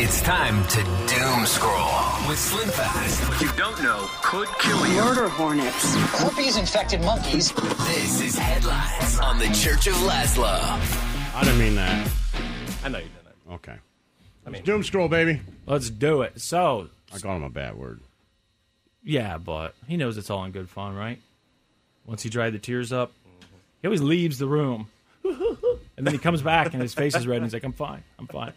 It's time to doom scroll with Slim Fast. What you don't know could kill you. Murder hornets. Herpes infected monkeys. This is Headlines on the Church of Lazlo. I didn't mean that. I know you didn't. Okay. I mean, doom scroll, baby. Let's do it. So, I call him a bad word. yeah, but he knows it's all in good fun, right? Once he dried the tears up, he always leaves the room. and then he comes back and his face is red and he's like, I'm fine. I'm fine.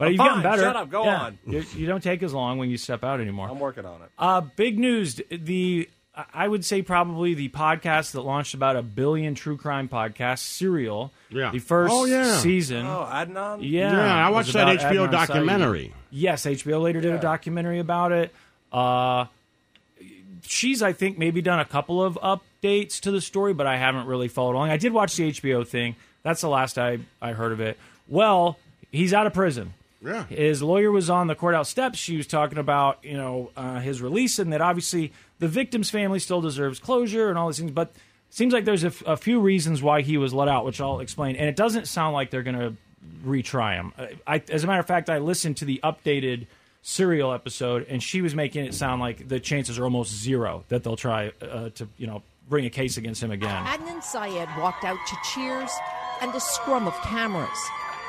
But I'm you've getting fine. better. Shut up. Go Yeah. on. You, you don't take as long when you step out anymore. I'm working on it. Uh, big news. The I would say probably the podcast that launched about a billion true crime podcasts, Serial. Yeah. The first Oh, yeah. season. Oh, Adnan? Yeah, Yeah, I watched that HBO Adnan Syed. documentary. Yes, HBO later did a documentary about it. Uh, she's, I think, maybe done a couple of updates to the story, but I haven't really followed along. I did watch the HBO thing. That's the last I, I heard of it. Well, he's out of prison. Yeah. His lawyer was on the courthouse steps. She was talking about, you know, uh, his release and that obviously the victim's family still deserves closure and all these things. But it seems like there's a, f- a few reasons why he was let out, which I'll explain. And it doesn't sound like they're going to retry him. Uh, I, as a matter of fact, I listened to the updated serial episode, and she was making it sound like the chances are almost zero that they'll try uh, to, you know, bring a case against him again. Adnan Syed walked out to cheers and a scrum of cameras.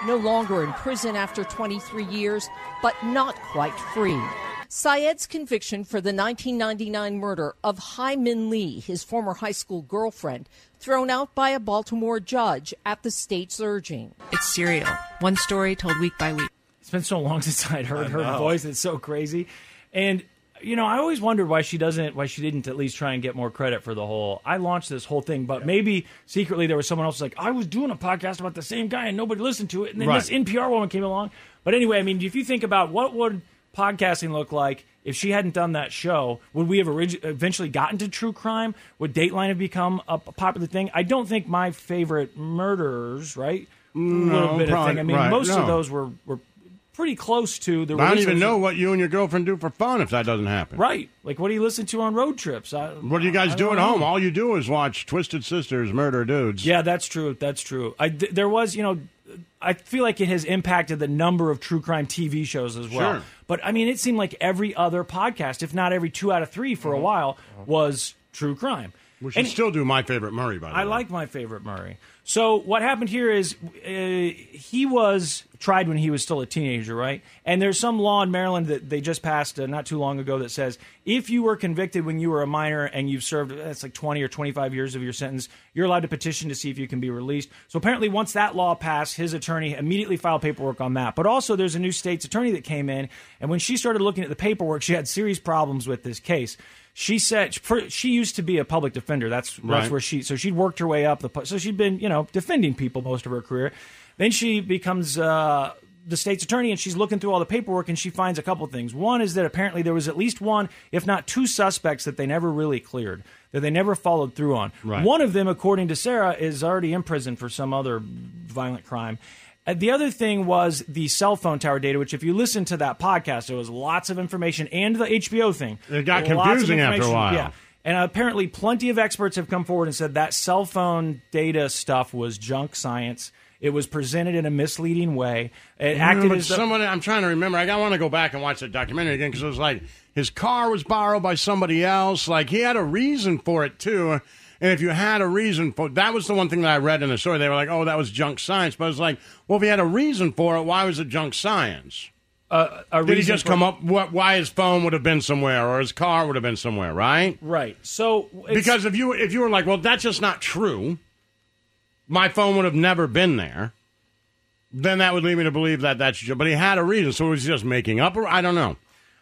No longer in prison after 23 years, but not quite free. Syed's conviction for the 1999 murder of Hae Min Lee, his former high school girlfriend, thrown out by a Baltimore judge at the state's urging. It's serial. One story told week by week. It's been so long since I'd heard her voice. It's so crazy. And you know, I always wondered why she doesn't why she didn't at least try and get more credit for the whole I launched this whole thing, but maybe secretly there was someone else like, I was doing a podcast about the same guy and nobody listened to it, and then Right. this NPR woman came along. But anyway, I mean, if you think about what would podcasting look like if she hadn't done that show, would we have orig- eventually gotten to true crime? Would Dateline have become a popular thing? I don't think my favorite murderers, right? No, little bit of probably- thing. I mean, right, most no. of those were, were pretty close to the. I don't even know what you and your girlfriend do for fun if that doesn't happen. Right, like what do you listen to on road trips? I, What do you guys I do at home? know. All you do is watch Twisted Sisters murder dudes. Yeah, that's true. That's true. I th- there was, you know, I feel like it has impacted the number of true crime TV shows as well. Sure. But I mean, it seemed like every other podcast, if not every two out of three for a uh-huh. while, was true crime. We should And- still do my favorite Murray, by the I way. I like my favorite Murray. So what happened here is uh, he was tried when he was still a teenager, right? And there's some law in Maryland that they just passed uh, not too long ago that says if you were convicted when you were a minor and you've served that's like 20 or 25 years of your sentence, you're allowed to petition to see if you can be released. So apparently, once that law passed, his attorney immediately filed paperwork on that. But also, there's a new state's attorney that came in, and when she started looking at the paperwork, she had serious problems with this case. She said she used to be a public defender. That's that's Right. where she so she'd worked her way up the so she'd been you know defending people most of her career. Then she becomes uh, the state's attorney and she's looking through all the paperwork and she finds a couple things. One is that apparently there was at least one, if not two, suspects that they never really cleared that they never followed through on. Right. One of them, according to Sarah, is already in prison for some other violent crime. Uh, The other thing was the cell phone tower data, which, if you listen to that podcast, there was lots of information and the HBO thing. It got confusing after a while. Yeah. And apparently, plenty of experts have come forward and said that cell phone data stuff was junk science. It was presented in a misleading way. It acted but as someone. I'm trying to remember. I want to go back and watch that documentary again because it was like his car was borrowed by somebody else. Like he had a reason for it too. And if you had a reason for that was the one thing that I read in the story. They were like, "Oh, that was junk science," but it's like, well, if he had a reason for it, why was it junk science? Uh, a Did he just for- come up what why his phone would have been somewhere or his car would have been somewhere, right? Right. So it's- because if you if you were like, well, that's just not true. My phone would have never been there. Then that would lead me to believe that that's. But he had a reason, so it was just making up, or I don't know.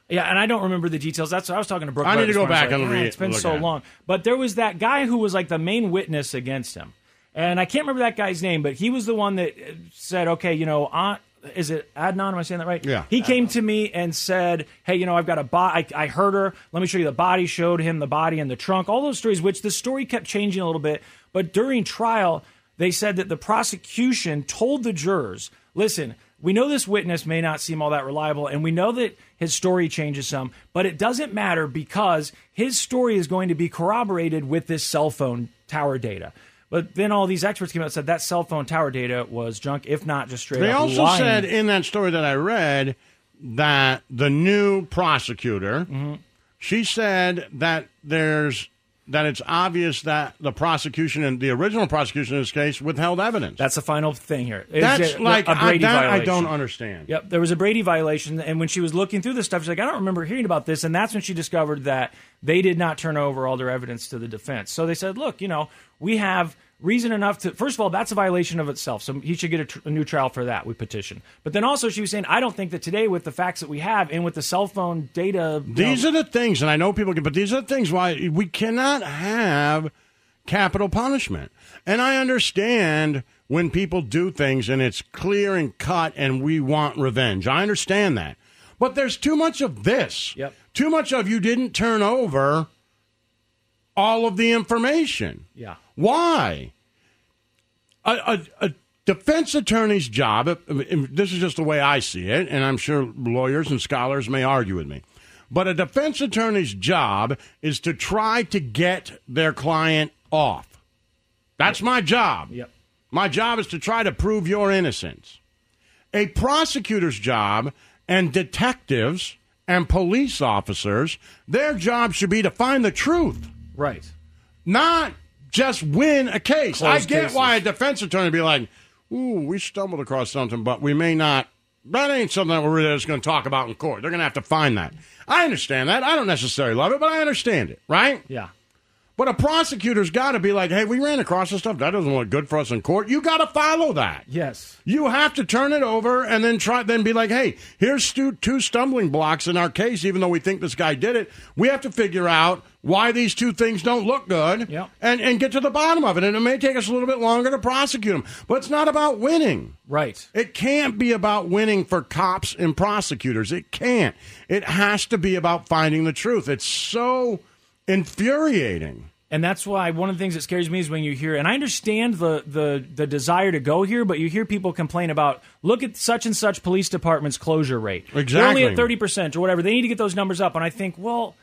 Yeah, and I don't remember the details. That's what I was talking to Brooke. I need to go back and like, read- "Man, It's been so at long, but there was that guy who was like the main witness against him, and I can't remember that guy's name, but he was the one that said, "Okay, you know, uh, is it Adnan? Am I saying that right? Yeah. He came to me and said, "Hey, you know, I've got a body. I, I heard her. Let me show you the body. Showed him the body and the trunk. All those stories, which the story kept changing a little bit, but during trial." They said that the prosecution told the jurors, listen, we know this witness may not seem all that reliable, and we know that his story changes some, but it doesn't matter because his story is going to be corroborated with this cell phone tower data. But then all these experts came out and said that cell phone tower data was junk, if not just straight They also lying. said in that story that I read that the new prosecutor, Mm-hmm. she said that there's that it's obvious that the prosecution and the original prosecution in this case withheld evidence. That's the final thing here. It's That's a- like a I, that I don't understand. Yep, there was a Brady violation, and when she was looking through the stuff, she's like, "I don't remember hearing about this," and that's when she discovered that they did not turn over all their evidence to the defense. So they said, "Look, you know, we have reason enough to. First of all, that's a violation of itself, so he should get a, tr- a new trial for that. We petition." But then also, she was saying, "I don't think that today, with the facts that we have, and with the cell phone data, These know, are the things, and I know people can, but these are the things why we cannot have capital punishment. And I understand when people do things and it's clear and cut and we want revenge. I understand that. But there's too much of this. Yep. Too much of you didn't turn over all of the information. yeah." Why? A, a, a defense attorney's job, this is just the way I see it, and I'm sure lawyers and scholars may argue with me, but a defense attorney's job is to try to get their client off. That's my job. Yep. My job is to try to prove your innocence. A prosecutor's job and detectives and police officers, their job should be to find the truth Right. not just win a case. Close I get cases. why a defense attorney would be like, "Ooh, we stumbled across something, but we may not." That ain't something that we're really just going to talk about in court. They're going to have to find that. I understand that. I don't necessarily love it, but I understand it, right? Yeah. But a prosecutor's got to be like, "Hey, we ran across this stuff. That doesn't look good for us in court." You got to follow that. Yes. You have to turn it over and then try, then be like, hey, here's stu- two stumbling blocks in our case, even though we think this guy did it. We have to figure out why these two things don't look good Yep. and, and get to the bottom of it. And it may take us a little bit longer to prosecute them, but it's not about winning. Right. It can't be about winning for cops and prosecutors. It can't. It has to be about finding the truth. It's so infuriating. And that's why one of the things that scares me is when you hear, and I understand the, the, the desire to go here, but you hear people complain about, look at such and such police department's closure rate. Exactly. They're only at 30% or whatever. They need to get those numbers up. And I think, well,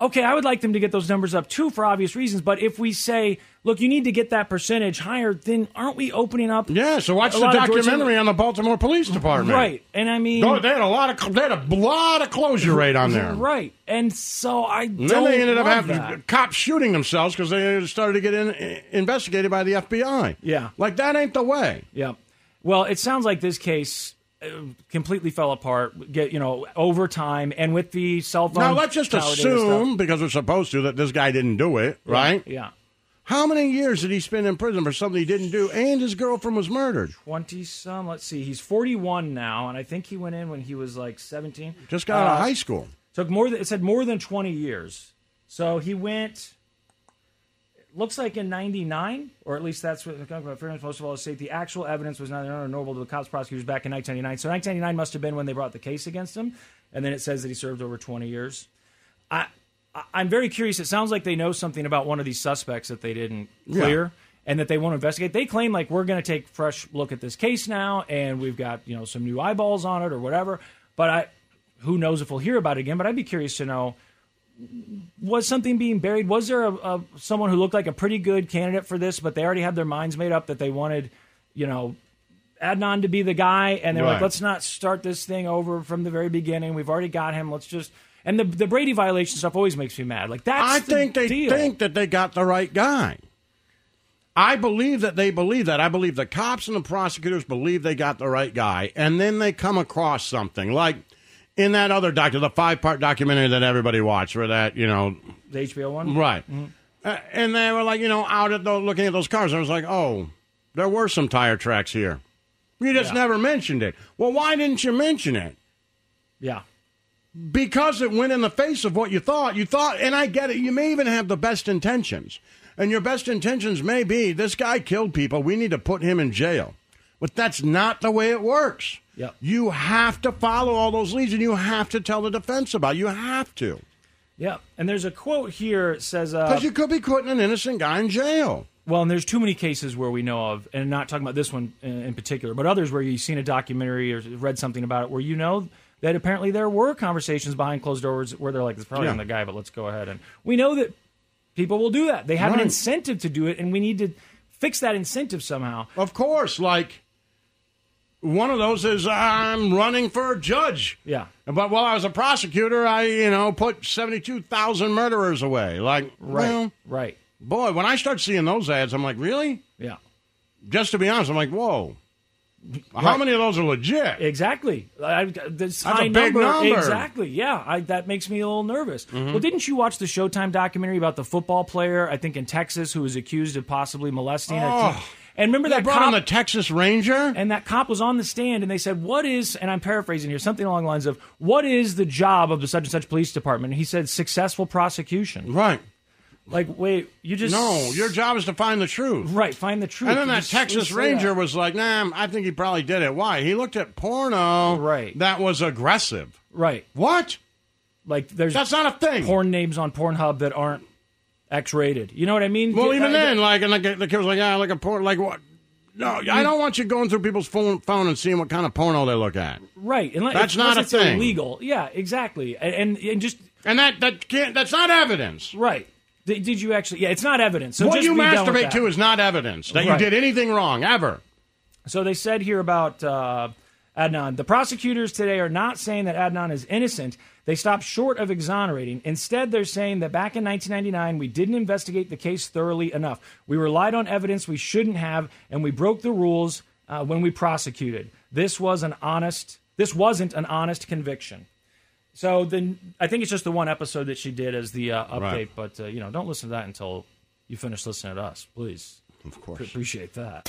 okay, I would like them to get those numbers up too for obvious reasons. But if we say, look, you need to get that percentage higher, then aren't we opening up? Yeah, so watch the documentary on the Baltimore Police Department. Right. And I mean, they had a lot of they had a lot of closure rate on there. right. And so I And don't then they ended up having that. cops shooting themselves because they started to get in, investigated by the FBI. Yeah. like that ain't the way. Yeah. Well, it sounds like this case completely fell apart. Get you know over time, and with the cell phone. Now let's just assume, stuff. because we're supposed to, that this guy didn't do it, right? Yeah. How many years did he spend in prison for something he didn't do, and his girlfriend was murdered? Twenty some. Let's see. He's forty one now, and I think he went in when he was like seventeen. Just got out Uh, of high school. Took more than it said more than twenty years. So he went. Looks like in '99, or at least that's what the Fairness Most of all state the actual evidence was not normal to the cops prosecutors back in 1999. So 1999 must have been when they brought the case against him, and then it says that he served over 20 years. I, I'm very curious. It sounds like they know something about one of these suspects that they didn't Yeah. clear. and that they won't investigate. They claim like we're going to take fresh look at this case now, and we've got you know some new eyeballs on it or whatever. But I, who knows if we'll hear about it again? But I'd be curious to know was something being buried? Was there a, a someone who looked like a pretty good candidate for this, but they already had their minds made up that they wanted, you know, Adnan to be the guy, and they're Right. like, let's not start this thing over from the very beginning. We've already got him. Let's just and the the Brady violation stuff always makes me mad. Like that's I the think they deal. think that they got the right guy. I believe that they believe that. I believe the cops and the prosecutors believe they got the right guy, and then they come across something like in that other docu, the five part documentary that everybody watched, where that you know, the HBO one, right? Uh, and they were like, you know, out at the, looking at those cars. and I was like, oh, there were some tire tracks here. You just Yeah. never mentioned it. Well, why didn't you mention it? Yeah. because it went in the face of what you thought. You thought, and I get it, you may even have the best intentions. And your best intentions may be this guy killed people. We need to put him in jail. But that's not the way it works. Yep. You have to follow all those leads and you have to tell the defense about it. You have to. Yeah, and there's a quote here that says, uh, Because you could be putting an innocent guy in jail. Well, and there's too many cases where we know of, and not talking about this one in, particular, but others where you've seen a documentary or read something about it where you know that apparently there were conversations behind closed doors where they're like, "It's probably Yeah. on the guy, but let's go ahead." And we know that people will do that. They have an incentive to do it, and we need to fix that incentive somehow. Of course, like one of those is I'm running for a judge. Yeah. But while I was a prosecutor, I, you know, put 72,000 murderers away. Like, Right. well, right. boy, when I start seeing those ads, I'm like, really? Yeah. Just to be honest, I'm like, whoa. How many of those are legit? Exactly. I, this That's a high big number. Exactly. Yeah. I, that makes me a little nervous. Mm-hmm. Well, didn't you watch the Showtime documentary about the football player, I think in Texas, who was accused of possibly molesting a Oh. And remember They that brought cop, in the Texas Ranger? and that cop was on the stand, and they said, "What is?" And I'm paraphrasing here, something along the lines of, "What is the job of the such and such police department?" And he said, "Successful prosecution." Right. Like, wait, you just No, your job is to find the truth. right. Find the truth. And then You that just Texas Ranger that. was like, nah, I think he probably did it. Why? He looked at porno Right. that was aggressive. right. What? Like, there's That's not a thing. porn names on Pornhub that aren't X-rated. You know what I mean? Well, even uh, then, like, and like, the kid was like, yeah, like a porn, like what? No, I don't want you going through people's phone, phone and seeing what kind of porno they look at. right? Unless, That's unless not a it's thing. Illegal. Yeah, exactly. And, and and just And that that can't. That's not evidence. right. Did, did you actually? Yeah, it's not evidence. So what you masturbate to is not evidence that Right. you did anything wrong ever. So they said here about uh, Adnan. The prosecutors today are not saying that Adnan is innocent. They stopped short of exonerating. Instead, they're saying that back in 1999, we didn't investigate the case thoroughly enough. We relied on evidence we shouldn't have, and we broke the rules uh, when we prosecuted. This was an honest. This wasn't an honest conviction. So then, I think it's just the one episode that she did as the uh, update. Right. But uh, you know, don't listen to that until you finish listening to us, please. Of course. Appreciate that.